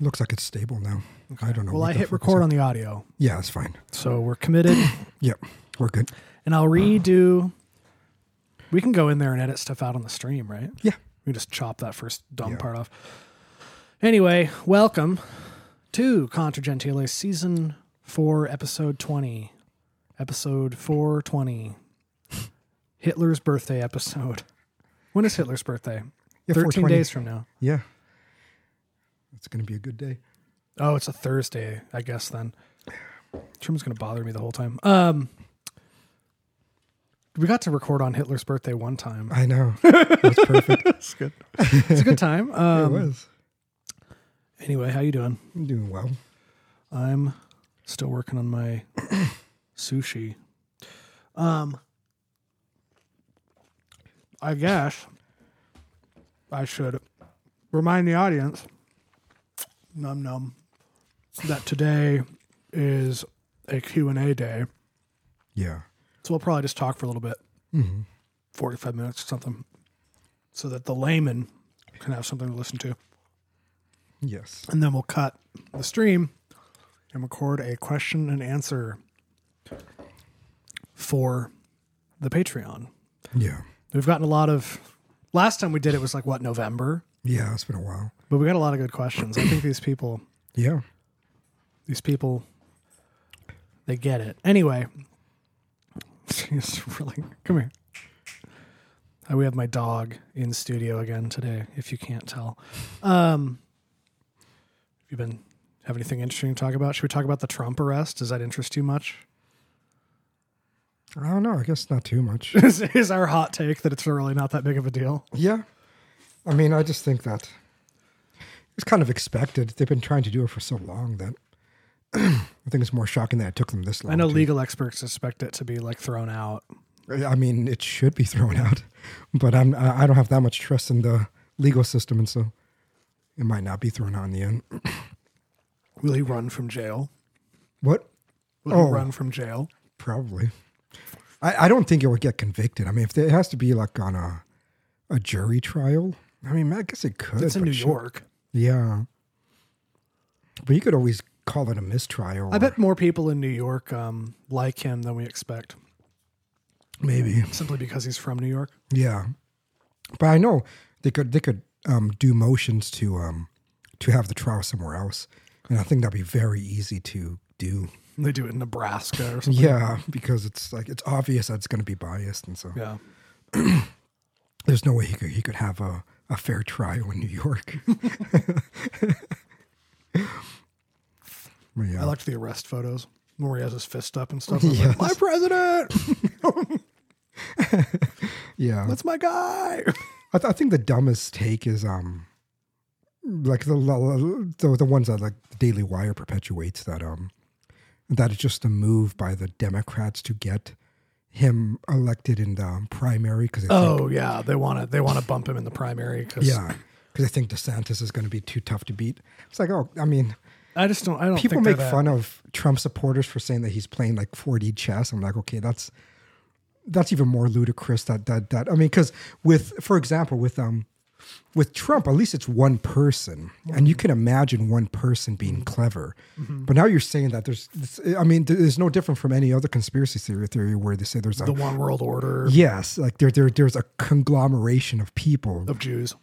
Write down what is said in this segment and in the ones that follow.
Looks like it's stable now. I don't know. Well, I hit record on the audio, Yeah, it's fine. so we're committed. Yep, we're good. and I'll redo. We can go in there and edit stuff out on the stream, right? Yeah. We just chop that first dumb Yeah. part off. Anyway, welcome to Contra Gentile season four, episode twenty, episode four twenty, Hitler's birthday episode. When is Hitler's birthday? Yeah, Thirteen 420. days from now. Yeah. It's going to be a good day. Oh, it's a Thursday, I guess then. Truman's gonna bother me the whole time. Um we got to record on Hitler's birthday one time. I know. That's perfect. It's good. It's a good time. it Um, was. anyway, how you doing? I'm doing well. I'm still working on my sushi. Um I guess I should remind the audience num num that today is a Q&A day. Yeah. So we'll probably just talk for a little bit, hmm 45 minutes or something, so that the layman can have something to listen to. Yes. And then we'll cut the stream and record a question and answer for the Patreon. Yeah. We've gotten a lot of. Last time we did it was like what November, Yeah, it's been a while. but we got a lot of good questions. I think these people, Yeah. these people, they get it. Anyway, she's really come here. Uh, we have my dog in studio again today. If you can't tell, um, have you been have anything interesting to talk about? Should we talk about the Trump arrest? Does that interest you much? I don't know. I guess not too much. is, is our hot take that it's really not that big of a deal? yeah. I mean, I just think that it's kind of expected. They've been trying to do it for so long that I think it's more shocking that it took them this long. I know to- legal experts expect it to be like thrown out. I mean, it should be thrown out, but I'm I don't have that much trust in the legal system, and so it might not be thrown out in the end. Will he run from jail? What? Will Oh. he run from jail? Probably. I, I don't think it would get convicted. I mean, if it has to be like on a a jury trial, I mean, I guess it could. It's in New shit. York. Yeah, but you could always call it a mistrial. I bet more people in New York um, like him than we expect, maybe. simply because he's from New York. Yeah, but I know they could they could um, do motions to um, to have the trial somewhere else, and I think that'd be very easy to do. They do it in Nebraska or something. Yeah, because it's like it's obvious that it's going to be biased, and so Yeah. there's no way he could he could have a, a fair trial in New York. Yeah, I liked the arrest photos where he has his fist up and stuff. Yes. like, my president! yeah. That's my guy! I, th- I think the dumbest take is um, like the the, the ones that like the Daily Wire perpetuates that um, that it's just a move by the Democrats to get him elected in the primary because Oh, yeah. They want to they wanna bump him in the primary because yeah because I think DeSantis is going to be too tough to beat. It's like oh, I mean, I just don't. I don't. people make fun of Trump supporters for saying that he's playing like 4D chess. I'm like, okay, that's that's even more ludicrous. That that that I mean, because with for example, with um with Trump, at least it's one person, and you mm-hmm. can imagine one person being mm-hmm. clever. Mm-hmm. But now you're saying that there's, this- I mean, there's no different from any other conspiracy theory theory where they say there's a the one world order yes, like there there there's a conglomeration of people of Jews.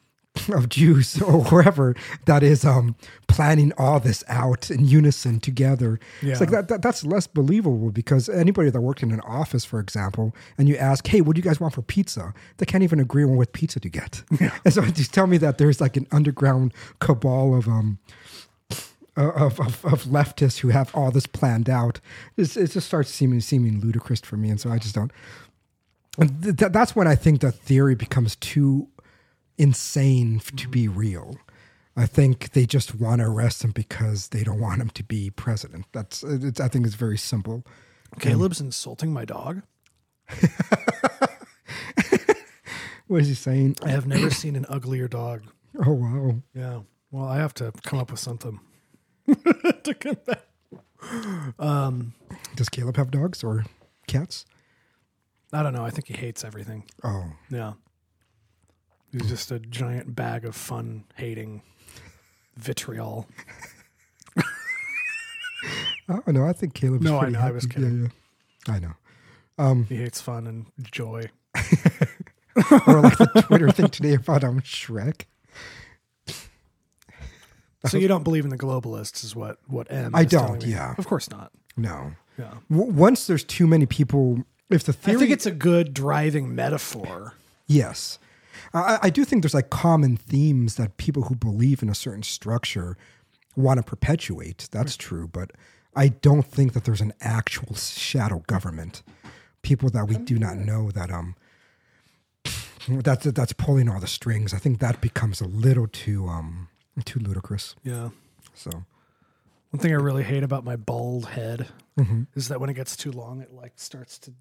of Jews or wherever that is um planning all this out in unison together. It's like that, that that's less believable because anybody that worked in an office, for example, and you ask, "Hey, what do you guys want for pizza?" They can't even agree on what pizza to get. And so just tell me that there's like an underground cabal of um of, of, of leftists who have all this planned out, it's, it just starts seeming seeming ludicrous for me, and so I just don't. And th- that's when I think the theory becomes too insane to be real. I think they just want to arrest him because they don't want him to be president. That's it's, I think it's very simple. Caleb's insulting my dog. What is he saying? I have never seen an uglier dog. Oh wow! Yeah. Well, I have to come up with something to get that. Um, Does Caleb have dogs or cats? I don't know. I think he hates everything. Oh, Yeah. He's just a giant bag of fun hating vitriol. Oh no, I think Caleb. No, I pretty know, I happy. was Yeah, kidding. yeah. I know. He hates fun and joy. Or like the Twitter thing today about um Shrek. So you don't believe in the globalists, is what what M. I is telling don't, me. yeah. of course not. No. Yeah, W- once there's too many people, if the theory, I think it's a good driving metaphor. yes, I, I do think there's like common themes that people who believe in a certain structure want to perpetuate. That's true, but I don't think that there's an actual shadow government. People that we do not know that um that's that's pulling all the strings. I think that becomes a little too um too ludicrous. Yeah. So One thing I really hate about my bald head Mhm. is that when it gets too long, it like starts to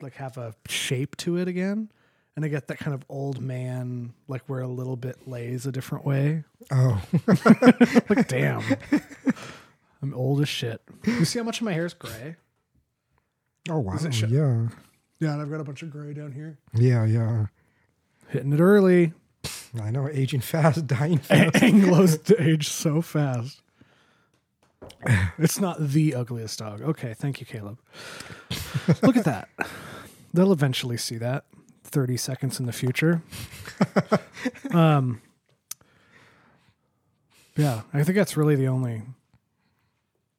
like have a shape to it again, and I get that kind of old man like where a little bit lays a different way. oh Like damn, I'm old as shit. You see how much of my hair is gray? oh wow sh- yeah Yeah, and I've got a bunch of gray down here. yeah yeah. Hitting it early. I know, aging fast, dying fast. Anglos age so fast. It's not the ugliest dog. Okay, thank you, Caleb. Look at that. They'll eventually see that. 30 seconds in the future. um Yeah, I think that's really the only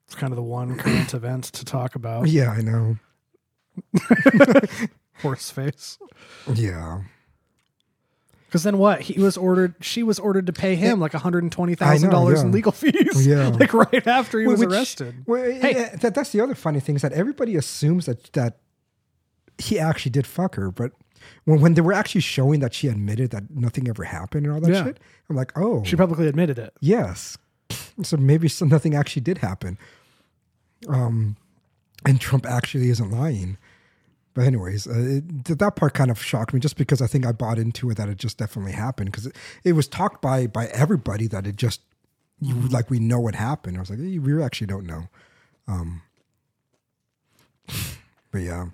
it's kind of the one current event to talk about. yeah, I know. Horse face. Yeah, Because then what? He was ordered. She was ordered to pay him like one hundred and twenty thousand dollars yeah. in legal fees. Yeah. like right after he was Which- arrested. Well, Hey. that, that's the other funny thing is that everybody assumes that that he actually did fuck her, but when when they were actually showing that she admitted that nothing ever happened and all that Yeah. shit, I'm like, oh, She publicly admitted it. yes. So maybe some, nothing actually did happen. Um, and Trump actually isn't lying. But anyways, uh, it, th- that part kind of shocked me, just because I think I bought into it that it just definitely happened because it, it was talked by by everybody that it just you like we know what happened. I was like, "Eh, we actually don't know. Um, but yeah,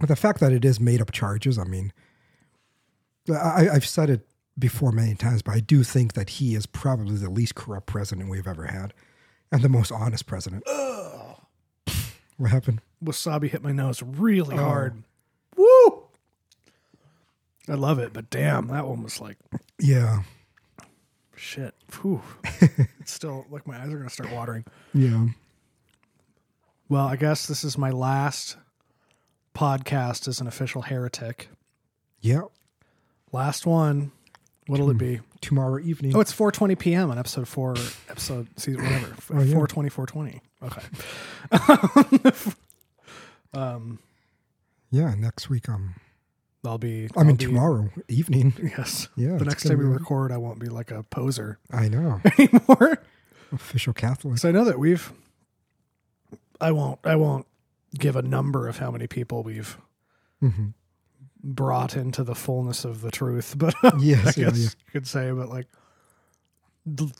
but the fact that it is made up charges, I mean, I, I've said it before many times, but I do think that he is probably the least corrupt president we've ever had, and the most honest president. What happened? Wasabi hit my nose really Oh. hard. Woo! I love it, but damn, that one was like Yeah, shit. Whew. it's still like my eyes are gonna start watering. yeah. Well, I guess this is my last podcast as an official heretic. Yeah. Last one. What'll it be? Tomorrow evening. Oh, it's 4:20 p.m. on episode four, episode season whatever. Oh, yeah. 420, 420. Okay. um, yeah, next week. Um, I'll be. I mean I'll be- tomorrow evening. Yes. Yeah, The next time we record, I won't be like a poser I know. anymore. Official Catholic. So I know that we've. I won't. I won't give a number of how many people we've hmm brought into the fullness of the truth, but Yes, I guess yeah. you could say, but like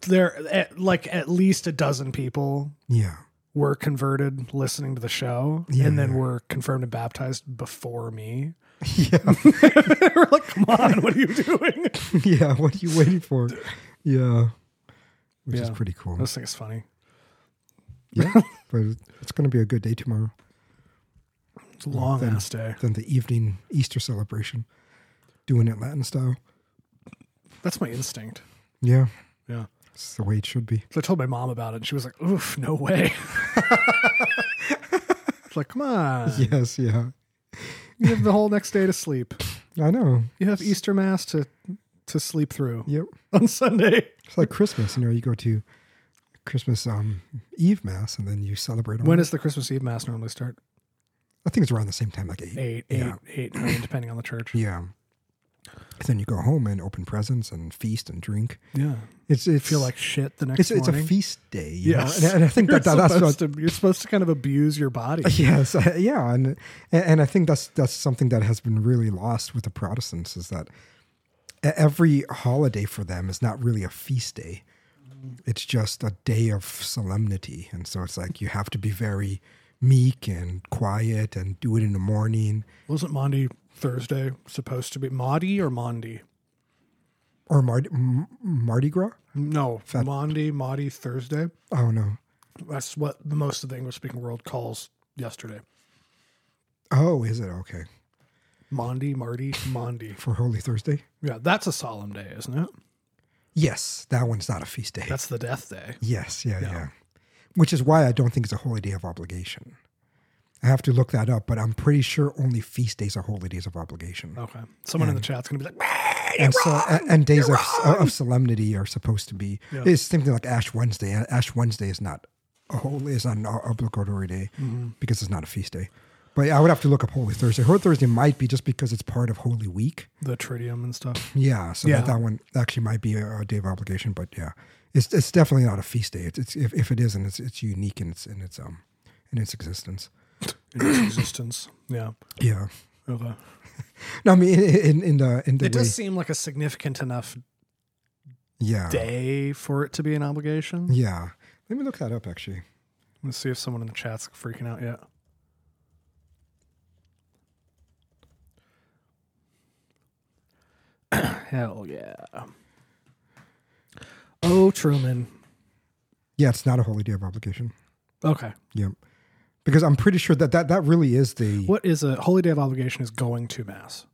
there, at, like at least a dozen people Yeah. were converted listening to the show, Yeah, and then were confirmed and baptized before me. Yeah. we're like, come on, what are you doing? yeah. What are you waiting for? Yeah. Which is pretty cool. This thing is funny. Yeah. but it's going to be a good day tomorrow. It's a long then- ass day. Then the evening Easter celebration. Doing it Latin style. That's my instinct. Yeah. Yeah. It's the way it should be. So I told my mom about it, and she was like, "Oof, no way." it's like, come on, Yes. Yeah. you have the whole next day to sleep. I know. You have Easter mass to to sleep through Yep. on Sunday. It's like Christmas. You know, you go to Christmas um, Eve mass and then you celebrate. On When does the Christmas Eve mass normally start? I think it's around the same time, like eight. Eight, eight, Yeah. eight, nine, depending on the church. Yeah. Then you go home and open presents and feast and drink. Yeah, It's it's feel like shit the next it's it's a feast day. Yeah, and, and I think that, that that's what. to, you're supposed to kind of abuse your body. Yes, yeah, and, and and I think that's that's something that has been really lost with the Protestants is that every holiday for them is not really a feast day. Mm-hmm. It's just a day of solemnity, and so it's like you have to be very meek and quiet and do it in the morning Wasn't Monday Thursday supposed to be Maudie or Mondi? or Mart- M- Mardi Gras. No, Monday, Maudie Thursday. Oh no, That's what the most of the English speaking world calls yesterday. Oh, is it okay Monday, Marty, Monday. for Holy Thursday? Yeah, that's a solemn day, isn't it? Yes, that one's not a feast day. That's the death day. yes, yeah, Yeah. yeah, Which is why I don't think it's a holy day of obligation. I have to look that up, but I'm pretty sure only feast days are holy days of obligation. Okay. Someone in the chat's gonna be like, "Ah, and so and, and days of, of solemnity are supposed to be Yeah. it's something like ash wednesday ash wednesday is not a holy is not an obligatory day Mm-hmm. because it's not a feast day but i would have to look up holy thursday holy thursday might be just because it's part of holy week the Triduum and stuff. yeah so Yeah. That, that one actually might be a, a day of obligation but yeah it's, it's definitely not a feast day it's, it's if, if it isn't it's, it's unique in its in its um in its existence in its existence. Yeah. yeah Okay. no i mean in, in, in the in the It way, does seem like a significant enough yeah day for it to be an obligation. yeah let me look that up actually Let's see if someone in the chat's freaking out yet. Hell yeah. Oh, Truman. yeah it's not a holy day of obligation Okay. Yep. Because I'm pretty sure that that, that really is the What is a holy day of obligation is going to mass.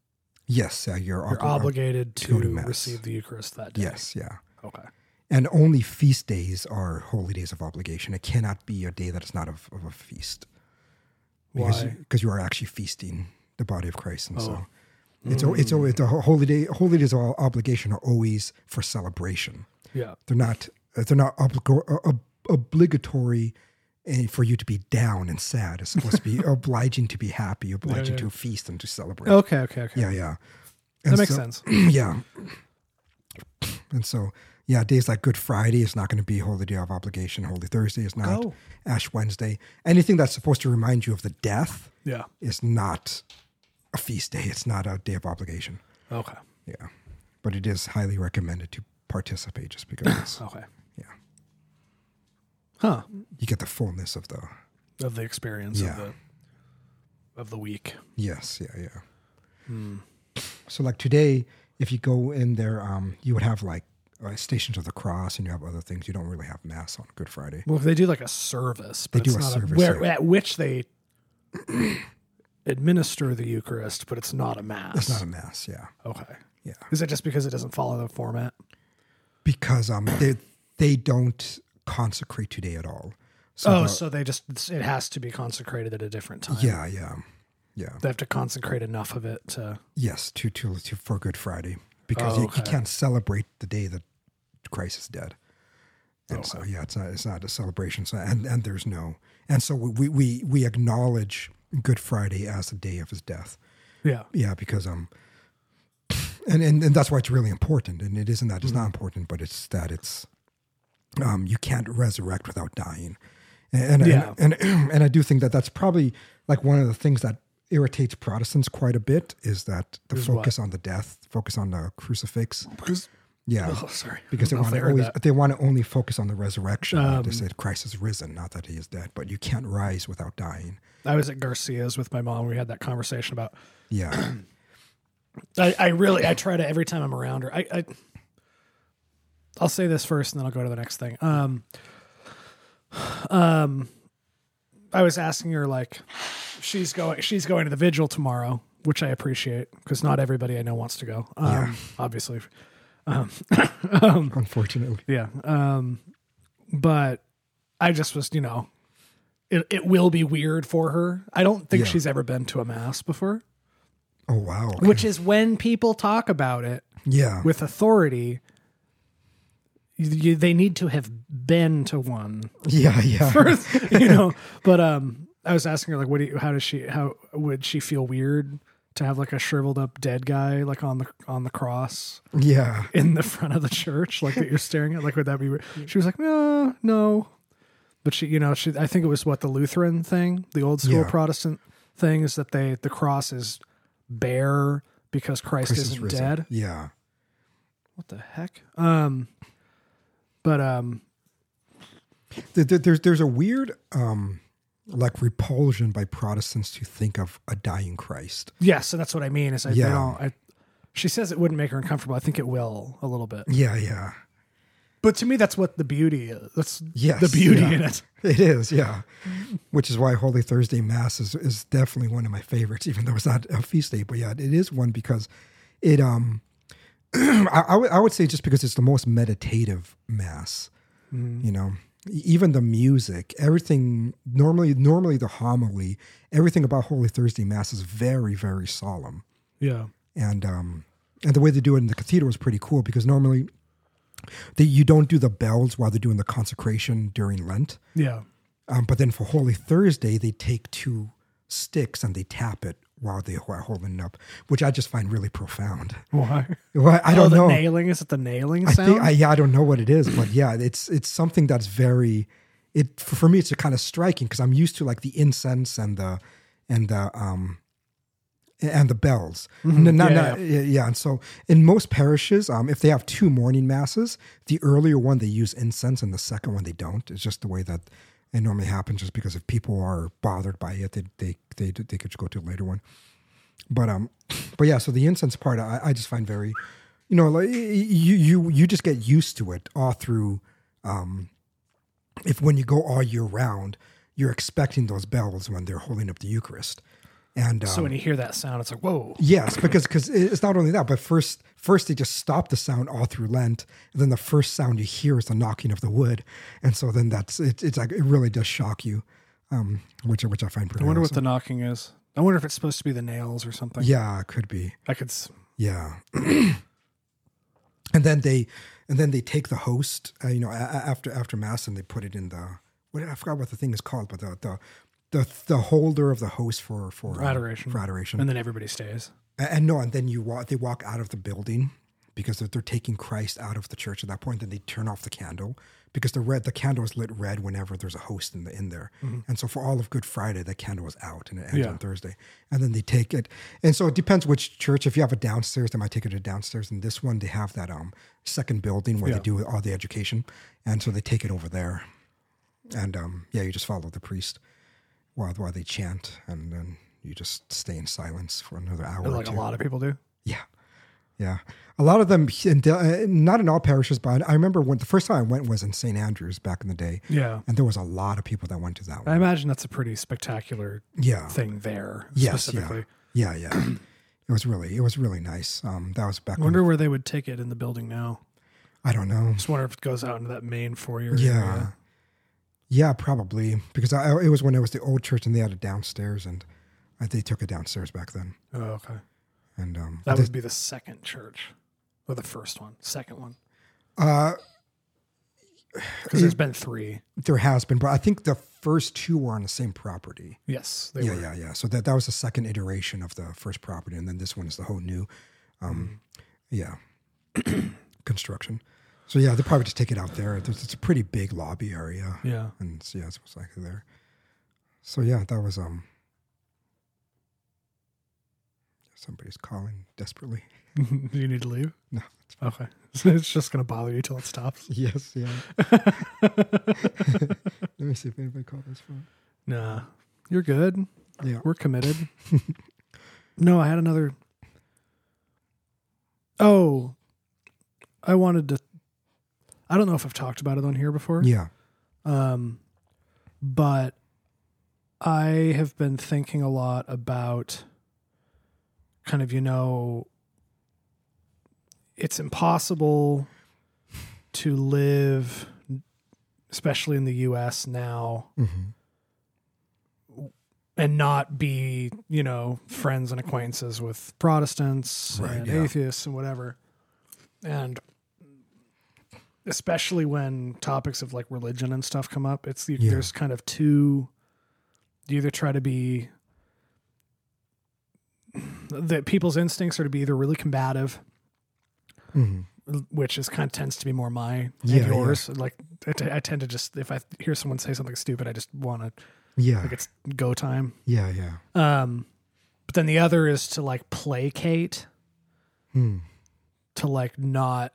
yes, yeah, you're, You're obli- uh, obligated to to, receive the Eucharist that day. Yes, yeah. Okay. And only feast days are holy days of obligation. It cannot be a day that is not of, of a feast. Because, Why? because you are actually feasting the body of Christ. And so Oh. it's, al- it's, always the holy day, holy days of obligation are always for celebration. Yeah. They're not, they're not obligatory eh, for you to be down and sad. It's supposed to be obliging to be happy, obliging yeah. to feast and to celebrate. Okay. Okay. Okay. Yeah, yeah. That makes so- sense. yeah. And so, yeah, days like Good Friday is not going to be Holy Day of Obligation. Holy Thursday is not. Oh. Ash Wednesday. Anything that's supposed to remind you of the death Yeah. is not a feast day. It's not a day of obligation. Okay. Yeah. But it is highly recommended to participate just because Okay. Yeah. Huh. you get the fullness of the. Of the experience Yeah. of the of the week. Yes, yeah, yeah. Hmm. So, like today, if you go in there, um, you would have like uh, Stations of the Cross and you have other things. You don't really have Mass on Good Friday. Well, they do like a service, but They it's do a not service, where, yeah. at which they administer the Eucharist, but it's not a mass. It's not a Mass, yeah. okay. Yeah. Is it just because it doesn't follow the format? Because um they they don't consecrate today at all. So oh, the- so they just it has to be consecrated at a different time. yeah, yeah, yeah. They have to consecrate enough of it to. Yes, to to, to for Good Friday because Oh, you, you can't celebrate the day that Christ is dead. And so yeah, it's not it's not a celebration. So and and there's no and so we we we acknowledge Good Friday as the day of his death. Yeah. Yeah, because um and, and and that's why it's really important. And it isn't that it's not important, but it's that it's um you can't resurrect without dying. And and, Yeah. and, and and I do think that that's probably like one of the things that irritates Protestants quite a bit is that the Is what? focus on the death, focus on the crucifix. Because Yeah. oh, sorry, Because they want to if I heard always, that. they want to only focus on the resurrection. Um, they said Christ is risen, not that he is dead. But you can't rise without dying. I was at Garcia's with my mom. We had that conversation about Yeah, I, I really I try to every time I'm around her. I, I I'll say this first and then I'll go to the next thing. Um um I was asking her like she's going she's going to the vigil tomorrow, which I appreciate because not everybody I know wants to go. Um Yeah. obviously. unfortunately. Yeah. Um but I just was, you know, it it will be weird for her. I don't think Yeah. she's ever been to a mass before, Oh wow. Okay. which is when people talk about it yeah. with authority, you, you- they need to have been to one, yeah. Yeah. First, you know. But um, I was asking her like, what do you? How does she? How would she feel weird to have like a shriveled up dead guy like on the on the cross yeah. in the front of the church, like that you're staring at? Like, would that be? weird? She was like, no, no. But she, you know, she. I think it was what the Lutheran thing, the old school Yeah. Protestant thing, is that they the cross is bare because Christ, Christ is isn't risen. dead. Yeah. what the heck um but um There- there- There's there's a weird um like repulsion by Protestants to think of a dying Christ. yes and that's what i mean is i, Yeah. I she says it wouldn't make her uncomfortable i think it will a little bit Yeah, yeah. But to me, that's what the beauty is. That's Yes, the beauty yeah. in it. It is, yeah. Which is why Holy Thursday Mass is, is definitely one of my favorites, even though it's not a feast day. But yeah, it is one because it um I, I would say just because it's the most meditative mass. You know, even the music, everything normally normally the homily, everything about Holy Thursday Mass is very very solemn Yeah. and um and the way they do it in the cathedral is pretty cool because normally they, you don't do the bells while they're doing the consecration during Lent. Yeah. Um, but then for Holy Thursday, they take two sticks and they tap it while they are holding it up, which I just find really profound. Why? Well, I oh, don't the know. nailing is it the nailing I sound? think I, yeah, I don't know what it is, but yeah, it's it's something that's very it for, for me. It's kind of striking because I'm used to like the incense and the and the um and the bells. N- not- Yeah, not- yeah, yeah. And so in most parishes, um, if they have two morning masses, the earlier one they use incense, and the second one they don't. It's just the way that it normally happens. Just because if people are bothered by it, they they they they could just go to a later one. But um, but yeah. So the incense part, I, I just find very, you know, like you you you just get used to it all through. Um, if when you go all year round, you're expecting those bells when they're holding up the Eucharist, and um, so when you hear that sound, it's like whoa. Yes, because because it's not only that, but first first they just stop the sound all through Lent, and then the first sound you hear is the knocking of the wood, and so then that's it, it's like it really does shock you, um, which which I find pretty. I wonder what the knocking is. I wonder if it's supposed to be the nails or something. yeah it could be I could. s- yeah, and then they and then they take the host, uh, you know, a- after after mass, and they put it in the what I forgot what the thing is called, but the the the, the holder of the host for for uh, Adoration. for adoration And then everybody stays. And, and no, and then you walk. They walk out of the building because they're, they're taking Christ out of the church at that point. Then they turn off the candle because the red the candle is lit red whenever there's a host in the in there. And so for all of Good Friday, the candle is out and it ends Mm-hmm. Yeah. on Thursday. And then they take it. And so it depends which church. If you have a downstairs, they might take it to downstairs. And this one, they have that um second building where Yeah. they do all the education, and so they take it over there. And um yeah, you just follow the priest while while they chant, and then you just stay in silence for another hour. or Like a lot of people do. Yeah, yeah. A lot of them, uh, not in all parishes, but I remember when the first time I went was in St. Andrews back in the day, Yeah. and there was a lot of people that went to that I imagine that's a pretty spectacular Yeah, thing there yes, specifically. yeah, yeah, yeah. it was really, it was really nice. Um, that was back. I wonder when, where they would take it in the building now. I don't know. Just wonder if it goes out into that main foyer. Yeah, area. Yeah, probably because I, it was when it was the old church and they had it downstairs, and I, they took it downstairs back then. Oh, okay. And um, That would be the second church, or the first one, second one, uh, because there's been three. there has been, but I think the first two were on the same property. Yes, they yeah, were. yeah, yeah. So that that was the second iteration of the first property, and then this one is the whole new, um, yeah, construction. So yeah, they probably just take it out there. It's, it's a pretty big lobby area, Yeah. and so, yeah, it's most likely there. So yeah, that was um. Somebody's calling desperately. Do you need to leave? No, Okay. So it's just gonna bother you till it stops. Yes, yeah. Let me see if anybody called this phone. Nah, you're good. Yeah. We're committed. no, I had another. Oh, I wanted to. I don't know if I've talked about it on here before. Yeah. Um, but I have been thinking a lot about kind of, you know, it's impossible to live, especially in the US now, hmm and not be, you know, friends and acquaintances with Protestants Right, and yeah. atheists and whatever. And especially when topics of like religion and stuff come up, it's the, Yeah. there's kind of two you either try to be that people's instincts are to be either really combative, hmm which is kind of tends to be more my Yeah, and yeah. yours. Like I, t- I tend to just if I hear someone say something stupid, I just want to Yeah. like it's go time. Yeah. Yeah. Um, but then the other is to like placate, Hmm. to like not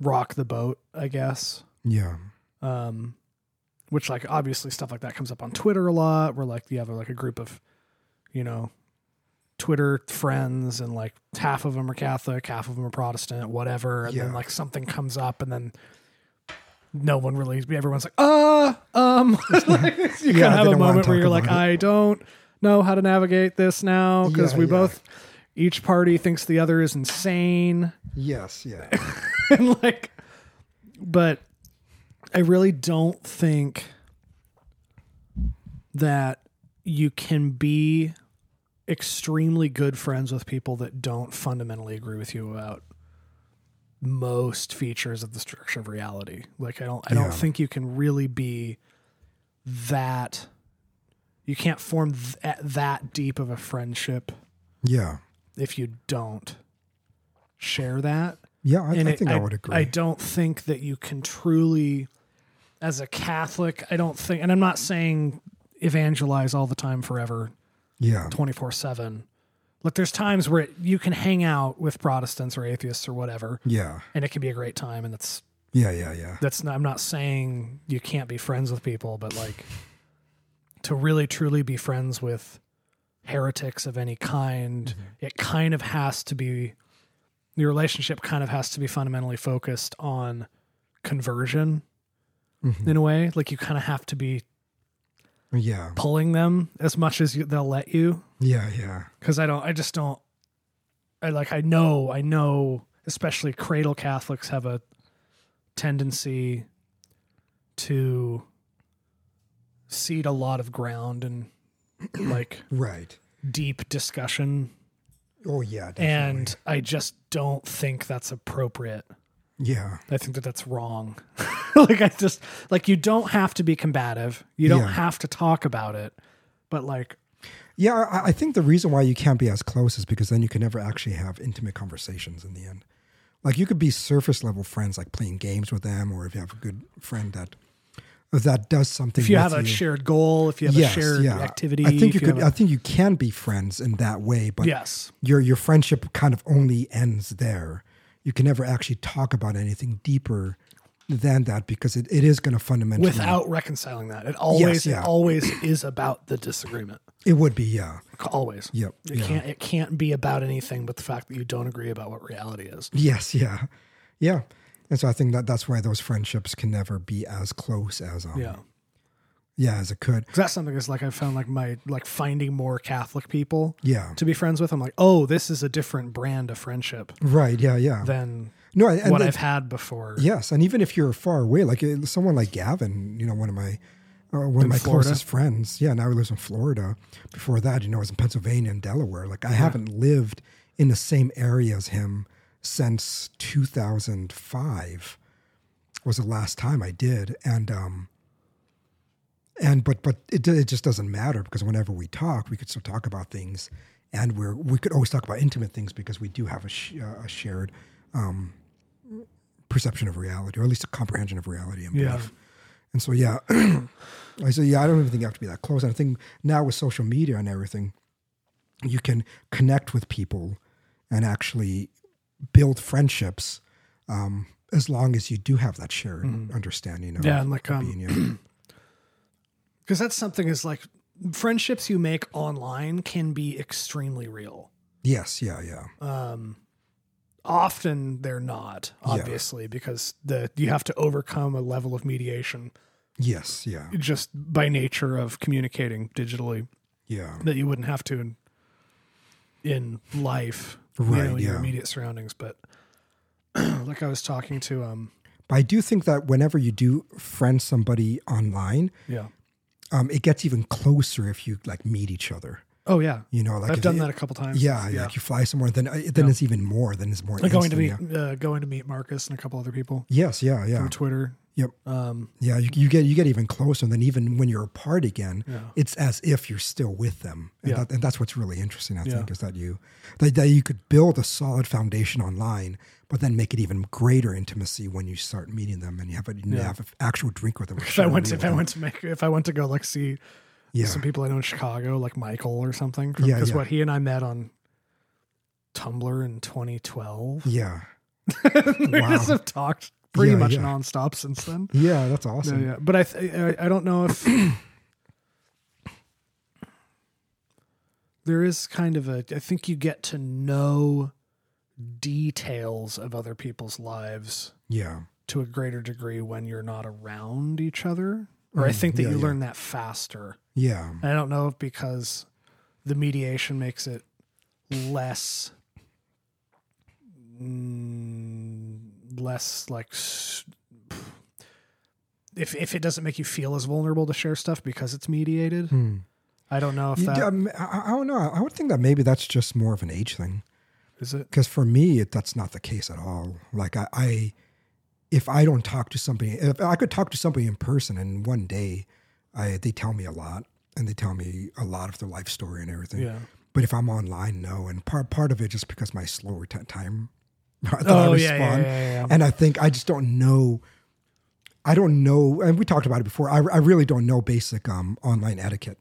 rock the boat, I guess. Yeah. Um, which like obviously stuff like that comes up on Twitter a lot. Where like you have like a group of, you know, Twitter friends, and like half of them are Catholic, half of them are Protestant, whatever. And then like something comes up, and then no one really. Everyone's like, uh, um. like, you Yeah, kind of have a moment where you're like, it. I don't know how to navigate this now because Yeah, we yeah. both, each party thinks the other is insane, Yes, yeah. and like, but I really don't think that you can be extremely good friends with people that don't fundamentally agree with you about most features of the structure of reality. Like I don't I Yeah. don't think you can really be that you can't form th- that deep of a friendship Yeah. if you don't share that. Yeah, I, I it- think I, would agree. I don't think that you can truly, as a Catholic, I don't think, and I'm not saying evangelize all the time forever, yeah. 24 7. Look, there's times where it, you can hang out with Protestants or atheists or whatever, Yeah. and it can be a great time. And that's, Yeah, yeah, yeah. that's not, I'm not saying you can't be friends with people, but like to really truly be friends with heretics of any kind, Mm-hmm. it kind of has to be, your relationship kind of has to be fundamentally focused on conversion Mhm. in a way. Like you kind of have to be Yeah. pulling them as much as you, they'll let you. Yeah, yeah. Cause I don't, I just don't, I like, I know, I know, especially cradle Catholics have a tendency to cede a lot of ground and like Right. deep discussion. Oh yeah, definitely. And I just don't think that's appropriate. yeah. I think that that's wrong. like I just like you don't have to be combative. You don't Yeah. have to talk about it. But like Yeah, I, I think the reason why you can't be as close is because then you can never actually have intimate conversations in the end. Like you could be surface level friends, like playing games with them, or if you have a good friend that that does something. if you have a shared goal, if you have a shared activity, I think you could. I a- think you can be friends in that way, but yes. your your friendship kind of only ends there. You can never actually talk about anything deeper than that because it, it is going to fundamentally Without reconciling that. It always yeah. it always is about the disagreement. it would be yeah Always. yep It yeah. can't it can't be about anything but the fact that you don't agree about what reality is. Yes, yeah, yeah. And so I think that that's why those friendships can never be as close as um, Yeah. yeah as it could. that's something that's like I found like my like finding more Catholic people Yeah, to be friends with. I'm like, oh, this is a different brand of friendship right. Yeah, yeah. than no, and what I've had before. yes, and even if you're far away, like uh, someone like Gavin, you know, one of my uh, one of my Florida? closest friends. Yeah, now he lives in Florida. Before that, you know, I was in Pennsylvania and Delaware. Like I haven't lived in the same area as him since 2005 was the last time I did, and um, and but but it it just doesn't matter because whenever we talk, we could still talk about things, and we're we could always talk about intimate things because we do have a, sh- uh, a shared um, perception of reality, or at least a comprehension of reality in Yeah. And so yeah, I say yeah, I don't even think you have to be that close. And I think now with social media and everything, you can connect with people and actually build friendships um, as long as you do have that shared understanding of. Yeah, and like um, because that's something is like friendships you make online can be extremely real. yes, yeah, yeah, Um, often they're not, obviously, because the you have to overcome a level of mediation. Yes, yeah, just by nature of communicating digitally yeah, that you wouldn't have to in in life, you Right, know, in your yeah. immediate surroundings. But like I was talking to um, But I do think that whenever you do friend somebody online, yeah, um, it gets even closer if you like meet each other. oh yeah, You know, like I've done you- that a couple times. Yeah, yeah. Like you fly somewhere, then uh, then it's even more. Then it's more Like going to meet yeah. uh, going to meet Marcus and a couple other people Yes, yeah, yeah, from Twitter. Yep, Um, yeah. You, you get you get even closer, and then even when you're apart again, Yeah. it's as if you're still with them, and, Yeah. that, and that's what's really interesting. I Yeah. think is that you that, that you could build a solid foundation online, but then make it even greater intimacy when you start meeting them and you have a you have an actual drink with them. if I went to, if I went to make if I went to go like see yeah, some people I know in Chicago, like Michael or something, because Yeah, yeah. what he and I met on Tumblr in 2012. yeah, we Wow. just have talked pretty Yeah, much yeah. nonstop since then. yeah. That's Yeah, awesome. yeah. But I, th- I I don't know if there is kind of a. I think you get to know details of other people's lives Yeah, to a greater degree when you're not around each other. Or I think that Mm, yeah, you yeah. learn that faster. Yeah. I don't know if because the mediation makes it less mm, less like if if it doesn't make you feel as vulnerable to share stuff because it's mediated. Hmm. I don't know if You- that um, I, I don't know. I would think that maybe that's just more of an age thing. is it. Because for me, it, that's not the case at all. Like I, I, if I don't talk to somebody, if I could talk to somebody in person, and one day, I they tell me a lot, and they tell me a lot of their life story and everything. Yeah. But if I'm online, no. And part part of it just because my slower t- time. I Oh yeah, yeah, respond. yeah, yeah. And I think I just don't know. I don't know, and we talked about it before. I, I really don't know basic um, online etiquette.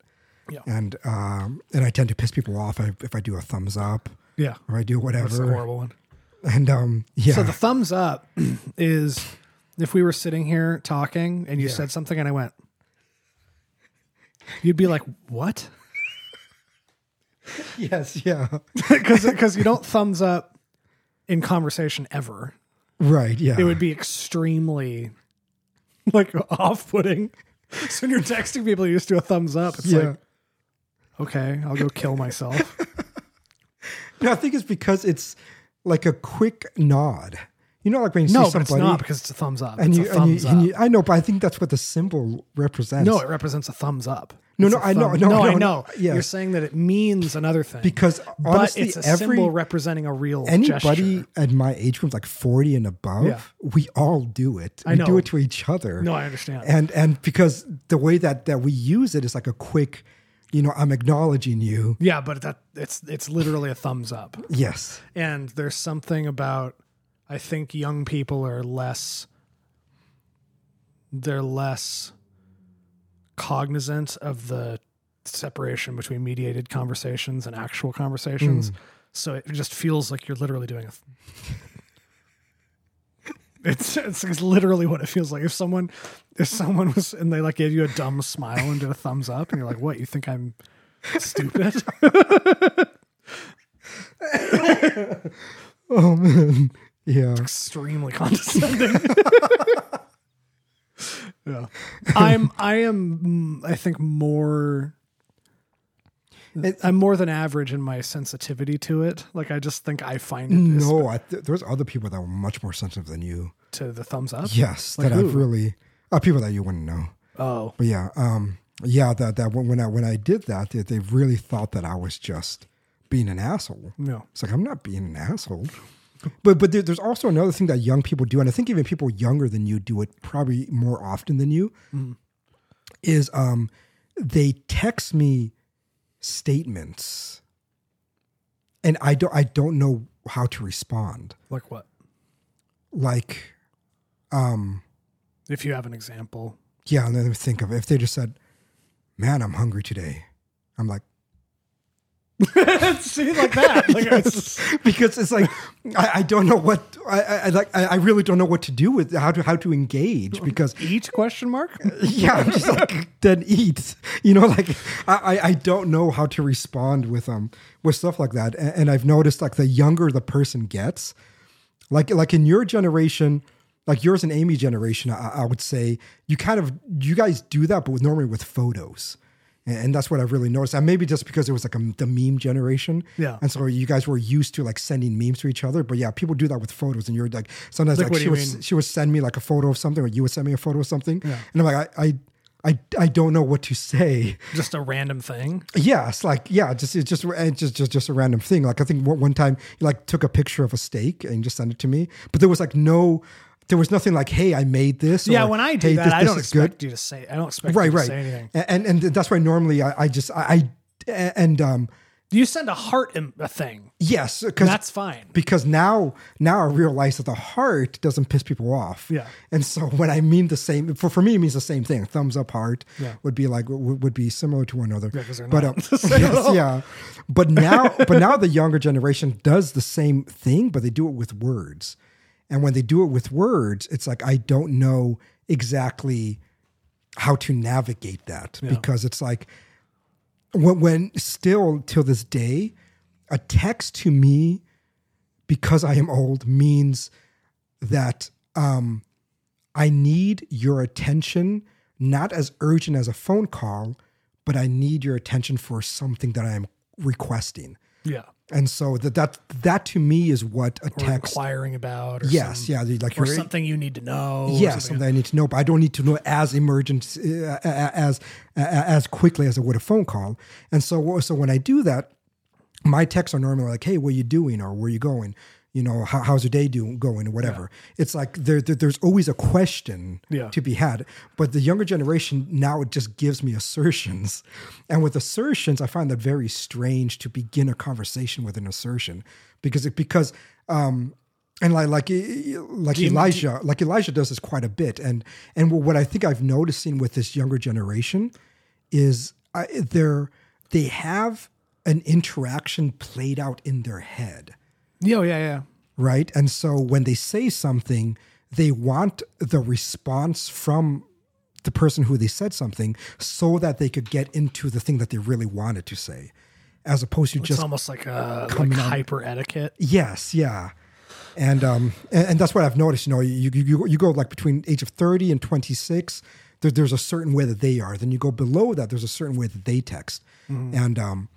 Yeah. And um, and I tend to piss people off if, if I do a thumbs up Yeah. or I do That's a whatever. horrible one. And um, yeah, So the thumbs up is if we were sitting here talking and you said something and I went, you'd be like, "What?" yes, yeah, Because you don't thumbs up in conversation ever. right, yeah, It would be extremely like off-putting. So when you're texting people, you just do a thumbs up. It's yeah. like, okay, I'll go kill myself. no, I think it's because it's like a quick nod. You know, like when you no, see but it's not because it's a thumbs up. and it's you, a and you, and you, I know, but I think that's what the symbol represents. no, it represents a thumbs up. No, It's no, I know, thumb- no, no, I know. yeah. You're saying that it means another thing. because honestly, but it's a every symbol representing a real anybody gesture. at my age group, like forty and above, Yeah. we all do it. I we do it to each other. No, I understand. and and because the way that that we use it is like a quick, you know, I'm acknowledging you. yeah, but that it's it's literally a thumbs up. Yes. And there's something about I think young people are less they're less cognizant of the separation between mediated conversations and actual conversations. Hmm. So it just feels like you're literally doing a It's, it's it's literally what it feels like. If someone if someone was and they like gave you a dumb smile and did a thumbs up and you're like, "What? You think I'm stupid?" Oh man. Yeah. extremely condescending. yeah, I'm. I am. I think more. It- I'm more than average in my sensitivity to it. Like I just think I find it is- No, I th- there's other people that were much more sensitive than you. to the thumbs up. Yes, Like that who? I've really uh, people that you wouldn't know. Oh, But yeah, um, yeah, that that when when I when I did that, they, they really thought that I was just being an asshole. no. It's like I'm not being an asshole. But but there, there's also another thing that young people do, and I think even people younger than you do it probably more often than you. Is um, they text me statements, and I don't I don't know how to respond. Like what? Like, um, If you have an example. yeah, and then think of it. if they just said, "Man, I'm hungry today," I'm like. See, like that. Like it's, because it's like I, I don't know what I, I I like I, I really don't know what to do with how to how to engage because eat question mark. yeah I'm just like then eat you know like I, I- I don't know how to respond with um with stuff like that and, and I've noticed like the younger the person gets like like in your generation like yours and Amy generation I, I would say you kind of you guys do that but with, normally with photos and, that's what I've really noticed and maybe just because it was like a, the meme generation Yeah. and so you guys were used to like sending memes to each other but yeah people do that with photos and you're like sometimes Like, like, she would mean? she would send me like a photo of something or you would send me a photo of something Yeah. and I'm like I, I I I don't know what to say Just a random thing. yeah, it's like yeah, just it's just it's just just just a random thing. Like I think one, one time you like took a picture of a steak and just sent it to me, but there was like no, there was nothing like hey I made this. Yeah, or, when I do "Hey, that, this- I this don't is good." expect you to say. I don't expect Right, you to right, say anything. and and that's why normally I, I just I, I and um You send a heart in a thing. yes because That's fine. because now now I realize that the heart doesn't piss people off. Yeah. And so when I mean the same for for me it means the same thing. Thumbs up heart Yeah. would be like would, be similar to one another. Yeah, but um, the same at yes, yeah. But now but now the younger generation does the same thing but they do it with words. And when they do it with words it's like I don't know exactly how to navigate that Yeah. because it's like when, when still till this day a text to me because I am old means that um I need your attention, not as urgent as a phone call, but I need your attention for something that I am requesting. Yeah. And so that that that to me is what a Or text. inquiring about. Or Yes, some- yeah, like Or something you need to know. Yes, something. something I need to know, but I don't need to know as emergent uh, as uh, as quickly as I would a phone call. And so, so when I do that, my texts are normally like, "Hey, what are you doing?" or "Where are you going?" You know, how, how's your day doing, going, or whatever. It's like there, there, there's always a question Yeah. to be had. But the younger generation now it just gives me assertions, and with assertions, I find that very strange to begin a conversation with an assertion because it because um, and like like like Elijah, like Elijah does this quite a bit, and and what I think I've noticing with this younger generation is I, they're they have an interaction played out in their head, Yeah, yeah, yeah. right? And so when they say something, they want the response from the person who they said something, so that they could get into the thing that they really wanted to say, as opposed to It's just almost like a like hyper etiquette. Yes, yeah. And um and, and that's what I've noticed, you know, you, you you go like between age of 30 and 26, there, there's a certain way that they are. Then you go below that, there's a certain way that they text. And um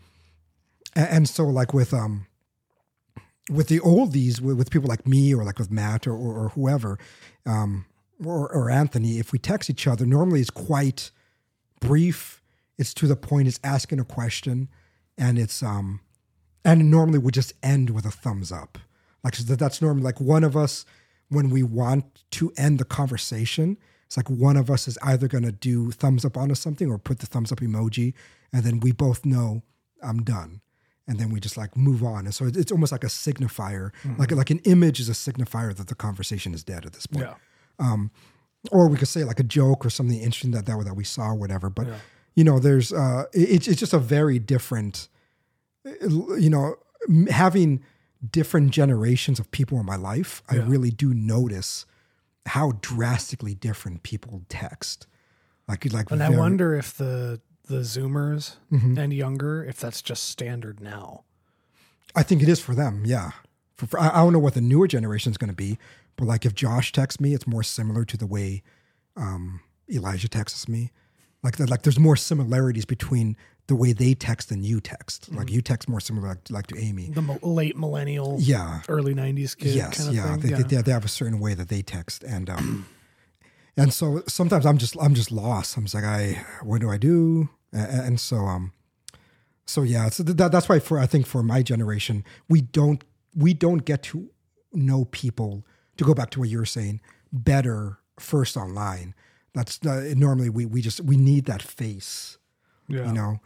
and, and so like with um with the oldies with, with people like me or like with Matt or, or, or whoever, um or, or Anthony, if we text each other, normally it's quite brief. It's to the point. It's asking a question, and it's um, and normally we just end with a thumbs up. Like so that- that's normally like one of us when we want to end the conversation. It's like one of us is either going to do thumbs up onto something or put the thumbs up emoji, and then we both know I'm done, and then we just like move on. And so it's it's almost like a signifier, like like an image is a signifier that the conversation is dead at this point. Yeah. or we could say like a joke or something interesting that that, that we saw or whatever but you know there's uh it, it's it's just a very different you know having different generations of people in my life i really do notice how drastically different people text. Like you'd like And I wonder if the the Zoomers Mm-hmm. and younger, if that's just standard now. I think it is for them. Yeah. For, for- I, I don't know what the newer generation is going to be, but like if Josh texts me, it's more similar to the way um, Elijah texts me. Like that, like there's more similarities between the way they text and you text. Mm-hmm. Like you text more similar like, like to Amy. The mo- late millennial, Yeah. early '90s kid yes. kind of yeah. They, yeah. They, they have a certain way that they text, and um, and so sometimes I'm just I'm just lost. I'm just like I what do I do? A- a- And so um, so yeah, so that, that's why for I think for my generation we don't we don't get to know people to go back to what you were saying better first online. That's uh, normally we we just we need that face, yeah. you know.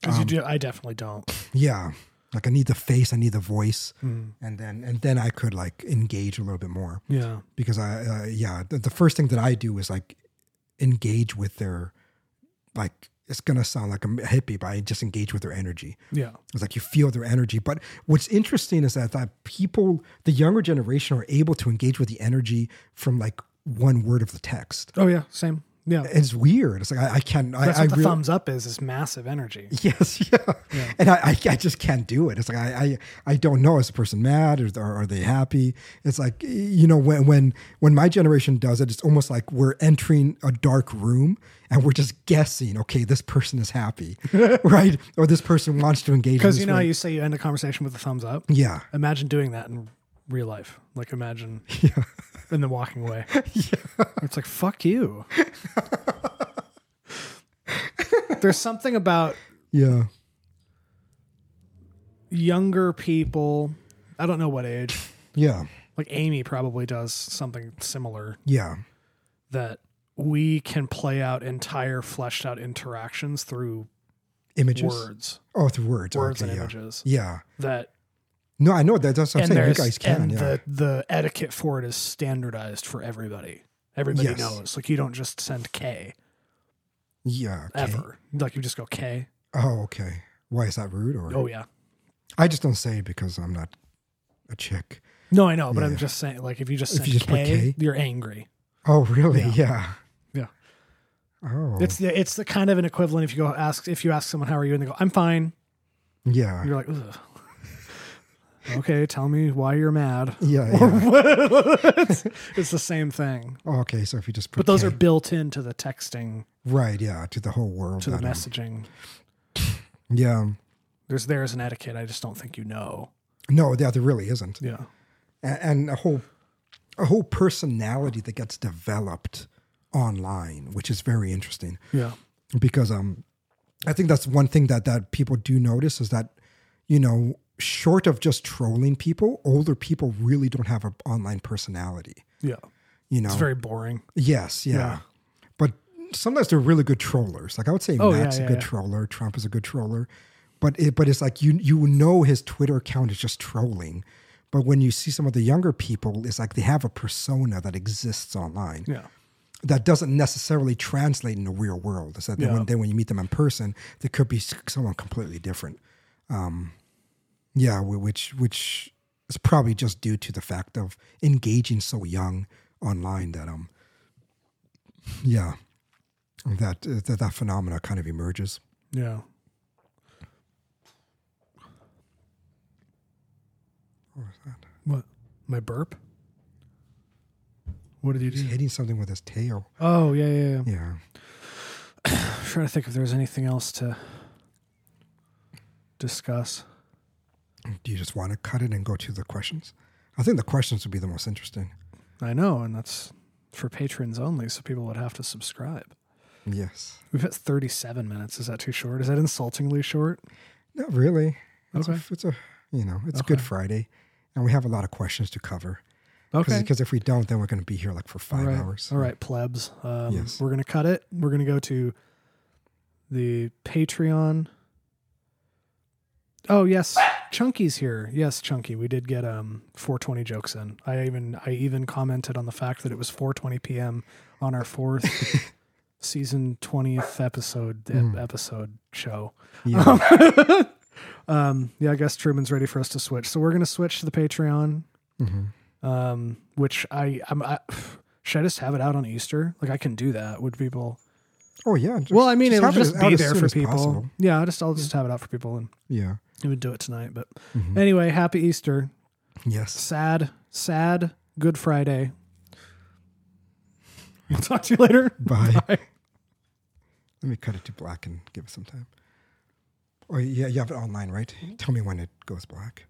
Because Um, you do, I definitely don't. Yeah, like I need the face, I need the voice, Hmm. and then and then I could like engage a little bit more Yeah. because I uh, yeah the, the first thing that I do is like engage with their like it's gonna sound like a hippie, but I just engage with their energy. Yeah. It's like you feel their energy. But what's interesting is that, that people, the younger generation, are able to engage with the energy from like one word of the text. Oh yeah. Same. Yeah. It's weird. It's like I, I can't. That's I, I what the really, thumbs up is. Is massive energy. Yes, yeah, and I, I, I just can't do it. It's like I, I, I don't know. Is the person mad or, or are they happy? It's like you know when when when my generation does it, it's almost like we're entering a dark room and we're just guessing. Okay, this person is happy, right? Or this person wants to engage. Because you know how you say you end a conversation with a thumbs up. yeah, Imagine doing that in real life. Like imagine, yeah, and then walking away. It's like fuck you. There's something about yeah, younger people. I don't know what age. yeah, Like Amy probably does something similar yeah, that we can play out entire fleshed out interactions through images. words, Oh, through words. words okay, and yeah. images. Yeah. That No, I know that. That's what I'm and saying. You guys can. and yeah. the the etiquette for it is standardized for everybody. Everybody Yes. knows. Like you don't just send K yeah. okay. ever. Like you just go K. Oh, okay. Why is that rude? Or Oh yeah. I just don't say it because I'm not a chick. No, I know, but Yeah. I'm just saying. Like if you just send you just K, K, you're angry. Oh, really? Yeah. Yeah. Yeah. Oh, It's the it's the kind of an equivalent if you go ask if you ask someone how are you and they go I'm fine. yeah. You're like Ugh. Okay, tell me why you're mad. Yeah, yeah. It's the same thing. Okay, so if you just put But those are K- built into the texting, right, yeah, to the whole world. to the messaging. yeah, There's there's an etiquette. I just don't think you know. no, yeah, there really isn't, Yeah. and, and a whole a whole personality that gets developed online, which is very interesting. Yeah. because um I think that's one thing that that people do notice is that you know short of just trolling people older people really don't have an online personality Yeah. you know It's very boring. yes yeah. Yeah. but sometimes they're really good trollers like I would say Oh, yeah, Matt's a yeah, good yeah. troller Trump is a good troller but it, but it's like you you know his Twitter account is just trolling but when you see some of the younger people it's like they have a persona that exists online Yeah. that doesn't necessarily translate in the real world. Is that Yeah. when, then when you meet them in person, they could be someone completely different. Um, yeah, which which is probably just due to the fact of engaging so young online that um, yeah, that that that phenomena kind of emerges. Yeah. What was that? What? My burp? What did you He's do? hitting something with his tail. Oh, yeah, yeah, yeah. Yeah. I'm trying to think if there's anything else to discuss. Do you just want to cut it and go to the questions? I think the questions would be the most interesting. I know, and that's for patrons only, so people would have to subscribe. Yes. We've hit 37 minutes. Is that too short? Is that insultingly short? Not really. It's Okay. A, it's a you know it's Okay. Good Friday, and we have a lot of questions to cover. Okay. Because if we don't, then we're going to be here like for five All right. hours. All right, plebs. Um, Yes. We're going to cut it. We're going to go to the Patreon. Oh yes, Chunky's here. Yes, Chunky. We did get um 420 jokes in. I even I even commented on the fact that it was 4:20 p.m. on our fourth season 20th episode ep- episode show. Yeah. Um, yeah, I guess Truman's ready for us to switch. So we're going to switch to the Patreon. Mhm. um, which I, I'm, I should I just have it out on Easter? Like I can do that. Would people? Oh yeah. just- well, I mean, it'll have it just be there for people. possible. Yeah, I just I'll just have it out for people and Yeah. We would do it tonight. But Mhm. anyway, happy Easter. Yes. Sad, sad Good Friday. We'll talk to you later. Bye. Bye. Let me cut it to black and give it some time. Oh yeah, you have it online, right? Tell me when it goes black.